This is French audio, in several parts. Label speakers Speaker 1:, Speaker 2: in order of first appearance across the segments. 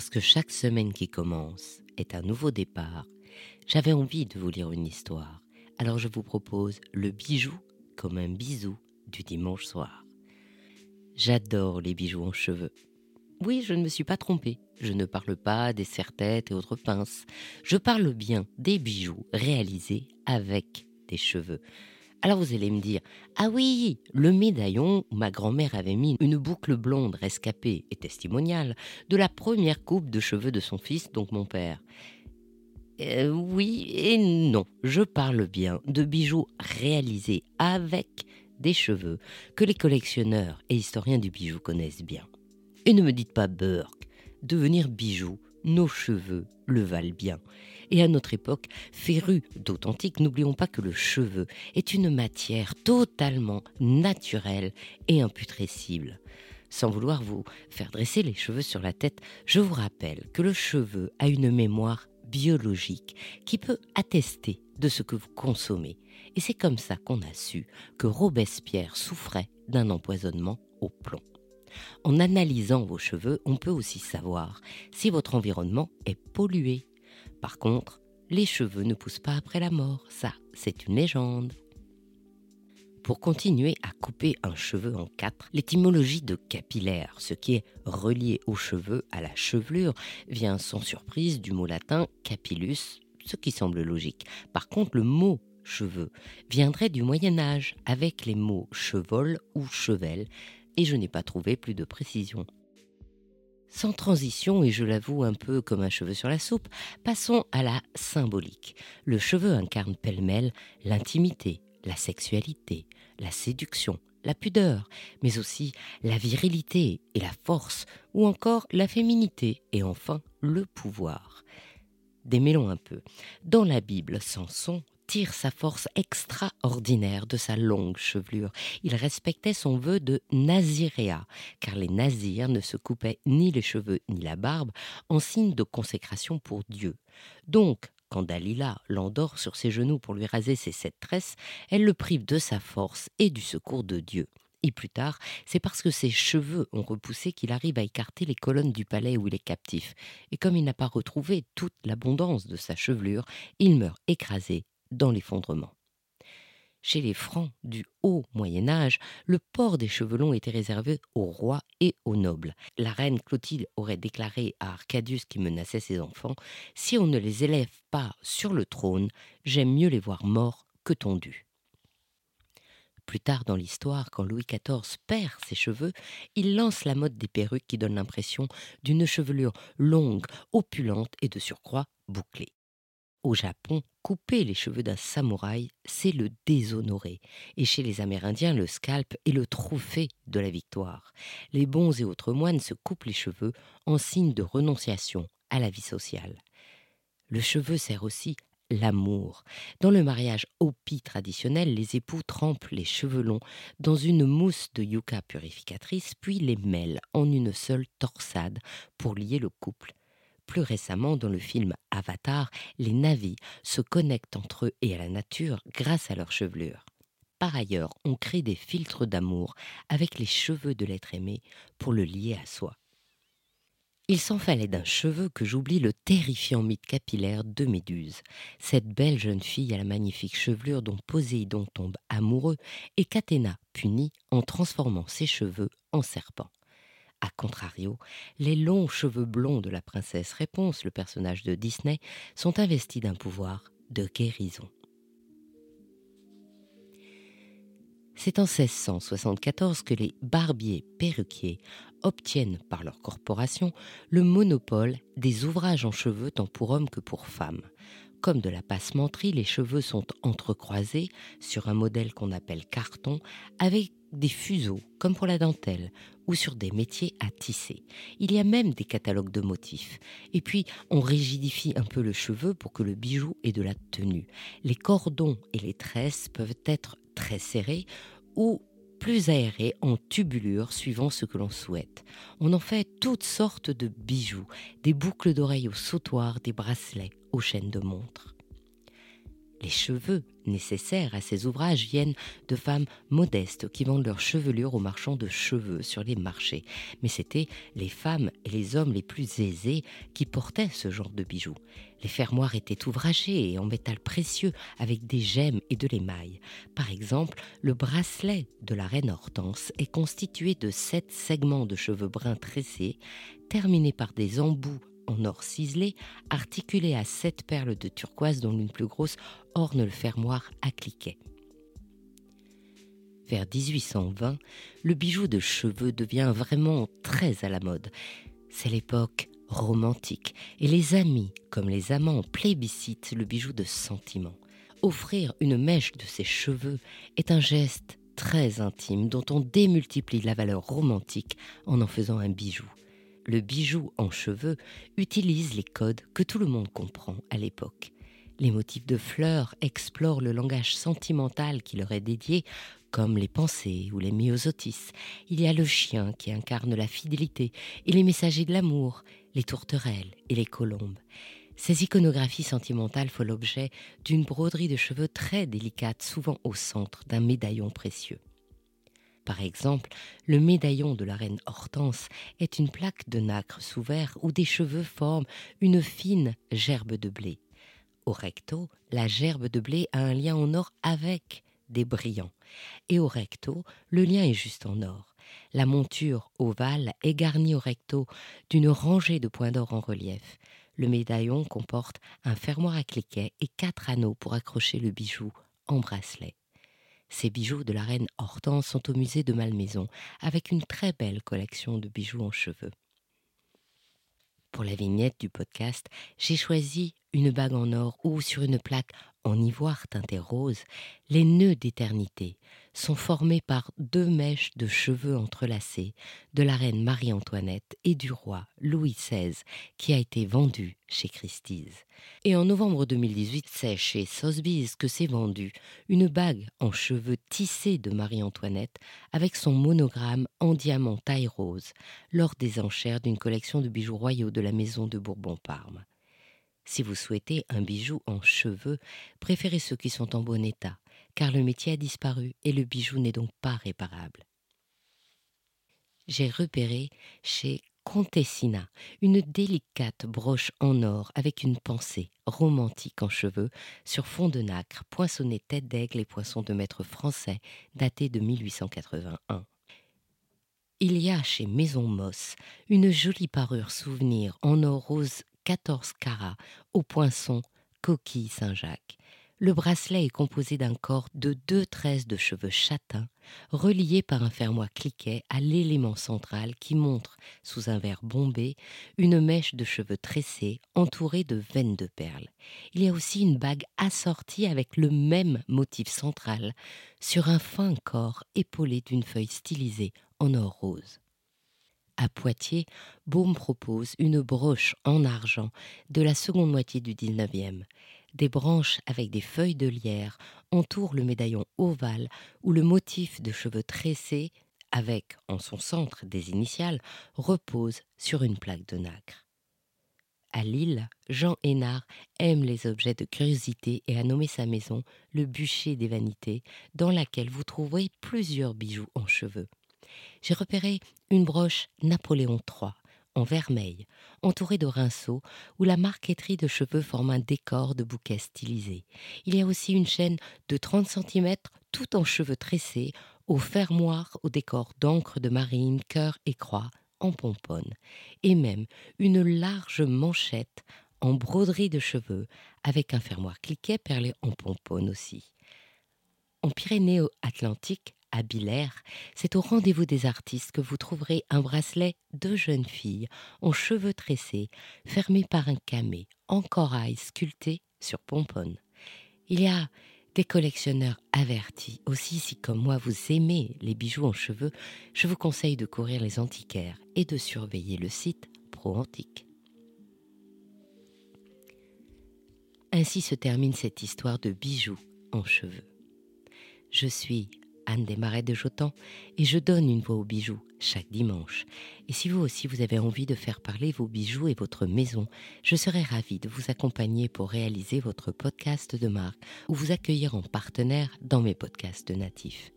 Speaker 1: parce que chaque semaine qui commence est un nouveau départ, j'avais envie de vous lire une histoire. Alors je vous propose le bijou comme un bisou du dimanche soir. J'adore les bijoux en cheveux. Oui, je ne me suis pas trompée. Je ne parle pas des serre-têtes et autres pinces. Je parle bien des bijoux réalisés avec des cheveux. Alors vous allez me dire, ah oui, le médaillon où ma grand-mère avait mis une boucle blonde rescapée et testimoniale de la première coupe de cheveux de son fils, donc mon père. Euh, oui et non, je parle bien de bijoux réalisés avec des cheveux que les collectionneurs et historiens du bijou connaissent bien. Et ne me dites pas Burke, devenir bijou, nos cheveux le valent bien. Et à notre époque, féru d'authentique, n'oublions pas que le cheveu est une matière totalement naturelle et imputrescible. Sans vouloir vous faire dresser les cheveux sur la tête, je vous rappelle que le cheveu a une mémoire biologique qui peut attester de ce que vous consommez. Et c'est comme ça qu'on a su que Robespierre souffrait d'un empoisonnement au plomb. En analysant vos cheveux, on peut aussi savoir si votre environnement est pollué. Par contre, les cheveux ne poussent pas après la mort, ça, c'est une légende. Pour continuer à couper un cheveu en quatre, l'étymologie de capillaire, ce qui est relié aux cheveux, à la chevelure, vient sans surprise du mot latin capillus, ce qui semble logique. Par contre, le mot cheveux viendrait du Moyen Âge avec les mots chevol ou chevel, et je n'ai pas trouvé plus de précision. Sans transition, et je l'avoue un peu comme un cheveu sur la soupe, passons à la symbolique. Le cheveu incarne pêle-mêle l'intimité, la sexualité, la séduction, la pudeur, mais aussi la virilité et la force, ou encore la féminité et enfin le pouvoir. Démêlons un peu. Dans la Bible, Samson tire sa force extraordinaire de sa longue chevelure. Il respectait son vœu de naziréa, car les nazirs ne se coupaient ni les cheveux ni la barbe en signe de consécration pour Dieu. Donc, quand Dalila l'endort sur ses genoux pour lui raser ses sept tresses, elle le prive de sa force et du secours de Dieu. Et plus tard, c'est parce que ses cheveux ont repoussé qu'il arrive à écarter les colonnes du palais où il est captif. Et comme il n'a pas retrouvé toute l'abondance de sa chevelure, il meurt écrasé dans l'effondrement. Chez les Francs du haut Moyen Âge, le port des cheveux longs était réservé aux rois et aux nobles. La reine Clotilde aurait déclaré à Arcadius qui menaçait ses enfants Si on ne les élève pas sur le trône, j'aime mieux les voir morts que tondus. Plus tard dans l'histoire, quand Louis XIV perd ses cheveux, il lance la mode des perruques qui donne l'impression d'une chevelure longue, opulente et de surcroît bouclée. Au Japon, couper les cheveux d'un samouraï, c'est le déshonorer. Et chez les Amérindiens, le scalp est le trophée de la victoire. Les bons et autres moines se coupent les cheveux en signe de renonciation à la vie sociale. Le cheveu sert aussi l'amour. Dans le mariage Hopi traditionnel, les époux trempent les cheveux longs dans une mousse de yucca purificatrice, puis les mêlent en une seule torsade pour lier le couple. Plus récemment, dans le film Avatar, les navis se connectent entre eux et à la nature grâce à leur chevelure. Par ailleurs, on crée des filtres d'amour avec les cheveux de l'être aimé pour le lier à soi. Il s'en fallait d'un cheveu que j'oublie le terrifiant mythe capillaire de Méduse, cette belle jeune fille à la magnifique chevelure dont Poséidon tombe amoureux et qu'Athéna punit en transformant ses cheveux en serpents. A contrario, les longs cheveux blonds de la princesse Réponse, le personnage de Disney, sont investis d'un pouvoir de guérison. C'est en 1674 que les barbiers perruquiers obtiennent par leur corporation le monopole des ouvrages en cheveux tant pour hommes que pour femmes. Comme de la passementerie, les cheveux sont entrecroisés sur un modèle qu'on appelle carton avec des fuseaux, comme pour la dentelle, ou sur des métiers à tisser. Il y a même des catalogues de motifs. Et puis, on rigidifie un peu le cheveu pour que le bijou ait de la tenue. Les cordons et les tresses peuvent être très serrés ou plus aérés en tubulure suivant ce que l'on souhaite. On en fait toutes sortes de bijoux, des boucles d'oreilles au sautoir, des bracelets aux chaînes de montre. Les cheveux nécessaires à ces ouvrages viennent de femmes modestes qui vendent leurs chevelures aux marchands de cheveux sur les marchés. Mais c'étaient les femmes et les hommes les plus aisés qui portaient ce genre de bijoux. Les fermoirs étaient ouvragés et en métal précieux avec des gemmes et de l'émail. Par exemple, le bracelet de la reine Hortense est constitué de sept segments de cheveux bruns tressés, terminés par des embouts en or ciselé, articulé à sept perles de turquoise dont l'une plus grosse orne le fermoir à cliquet. Vers 1820, le bijou de cheveux devient vraiment très à la mode. C'est l'époque romantique et les amis comme les amants plébiscitent le bijou de sentiment. Offrir une mèche de ses cheveux est un geste très intime dont on démultiplie la valeur romantique en en faisant un bijou le bijou en cheveux utilise les codes que tout le monde comprend à l'époque. Les motifs de fleurs explorent le langage sentimental qui leur est dédié, comme les pensées ou les myosotis. Il y a le chien qui incarne la fidélité et les messagers de l'amour, les tourterelles et les colombes. Ces iconographies sentimentales font l'objet d'une broderie de cheveux très délicate, souvent au centre d'un médaillon précieux. Par exemple, le médaillon de la reine Hortense est une plaque de nacre sous verre où des cheveux forment une fine gerbe de blé. Au recto, la gerbe de blé a un lien en or avec des brillants. Et au recto, le lien est juste en or. La monture ovale est garnie au recto d'une rangée de points d'or en relief. Le médaillon comporte un fermoir à cliquet et quatre anneaux pour accrocher le bijou en bracelet. Ces bijoux de la reine Hortense sont au musée de Malmaison, avec une très belle collection de bijoux en cheveux. Pour la vignette du podcast, j'ai choisi une bague en or ou sur une plaque en ivoire teinté rose, les nœuds d'éternité sont formés par deux mèches de cheveux entrelacés de la reine Marie-Antoinette et du roi Louis XVI qui a été vendu chez Christie's. Et en novembre 2018, c'est chez Sotheby's que s'est vendue une bague en cheveux tissés de Marie-Antoinette avec son monogramme en diamant taille rose lors des enchères d'une collection de bijoux royaux de la maison de Bourbon-Parme. Si vous souhaitez un bijou en cheveux, préférez ceux qui sont en bon état, car le métier a disparu et le bijou n'est donc pas réparable. J'ai repéré chez Contessina une délicate broche en or avec une pensée romantique en cheveux sur fond de nacre, poinçonné tête d'aigle et poinçon de maître français daté de 1881. Il y a chez Maison Moss une jolie parure souvenir en or rose 14 carats au poinçon coquille Saint-Jacques. Le bracelet est composé d'un corps de deux tresses de cheveux châtains, reliés par un fermoir cliquet à l'élément central qui montre, sous un verre bombé, une mèche de cheveux tressés entourée de veines de perles. Il y a aussi une bague assortie avec le même motif central sur un fin corps épaulé d'une feuille stylisée en or rose à Poitiers, Baume propose une broche en argent de la seconde moitié du XIXe. Des branches avec des feuilles de lierre entourent le médaillon ovale où le motif de cheveux tressés, avec en son centre des initiales, repose sur une plaque de nacre. À Lille, Jean Hénard aime les objets de curiosité et a nommé sa maison le bûcher des vanités, dans laquelle vous trouverez plusieurs bijoux en cheveux j'ai repéré une broche Napoléon III en vermeil, entourée de rinceaux, où la marqueterie de cheveux forme un décor de bouquets stylisés. Il y a aussi une chaîne de 30 cm tout en cheveux tressés, au fermoir au décor d'encre de marine, cœur et croix, en pomponne, et même une large manchette en broderie de cheveux, avec un fermoir cliquet perlé en pomponne aussi. En Pyrénées-Atlantiques, c'est au rendez-vous des artistes que vous trouverez un bracelet de jeune fille en cheveux tressés, fermé par un camé en corail sculpté sur pomponne. Il y a des collectionneurs avertis. Aussi, si comme moi vous aimez les bijoux en cheveux, je vous conseille de courir les antiquaires et de surveiller le site Pro Antique. Ainsi se termine cette histoire de bijoux en cheveux. Je suis Anne Desmarais de Jotan et je donne une voix aux bijoux chaque dimanche. Et si vous aussi vous avez envie de faire parler vos bijoux et votre maison, je serai ravie de vous accompagner pour réaliser votre podcast de marque ou vous accueillir en partenaire dans mes podcasts natifs.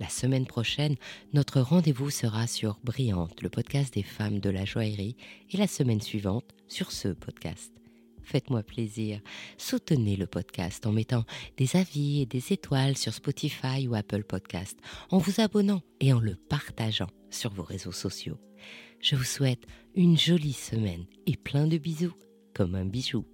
Speaker 1: La semaine prochaine, notre rendez-vous sera sur Brillante, le podcast des femmes de la joaillerie, et la semaine suivante sur ce podcast. Faites-moi plaisir, soutenez le podcast en mettant des avis et des étoiles sur Spotify ou Apple Podcast, en vous abonnant et en le partageant sur vos réseaux sociaux. Je vous souhaite une jolie semaine et plein de bisous comme un bijou.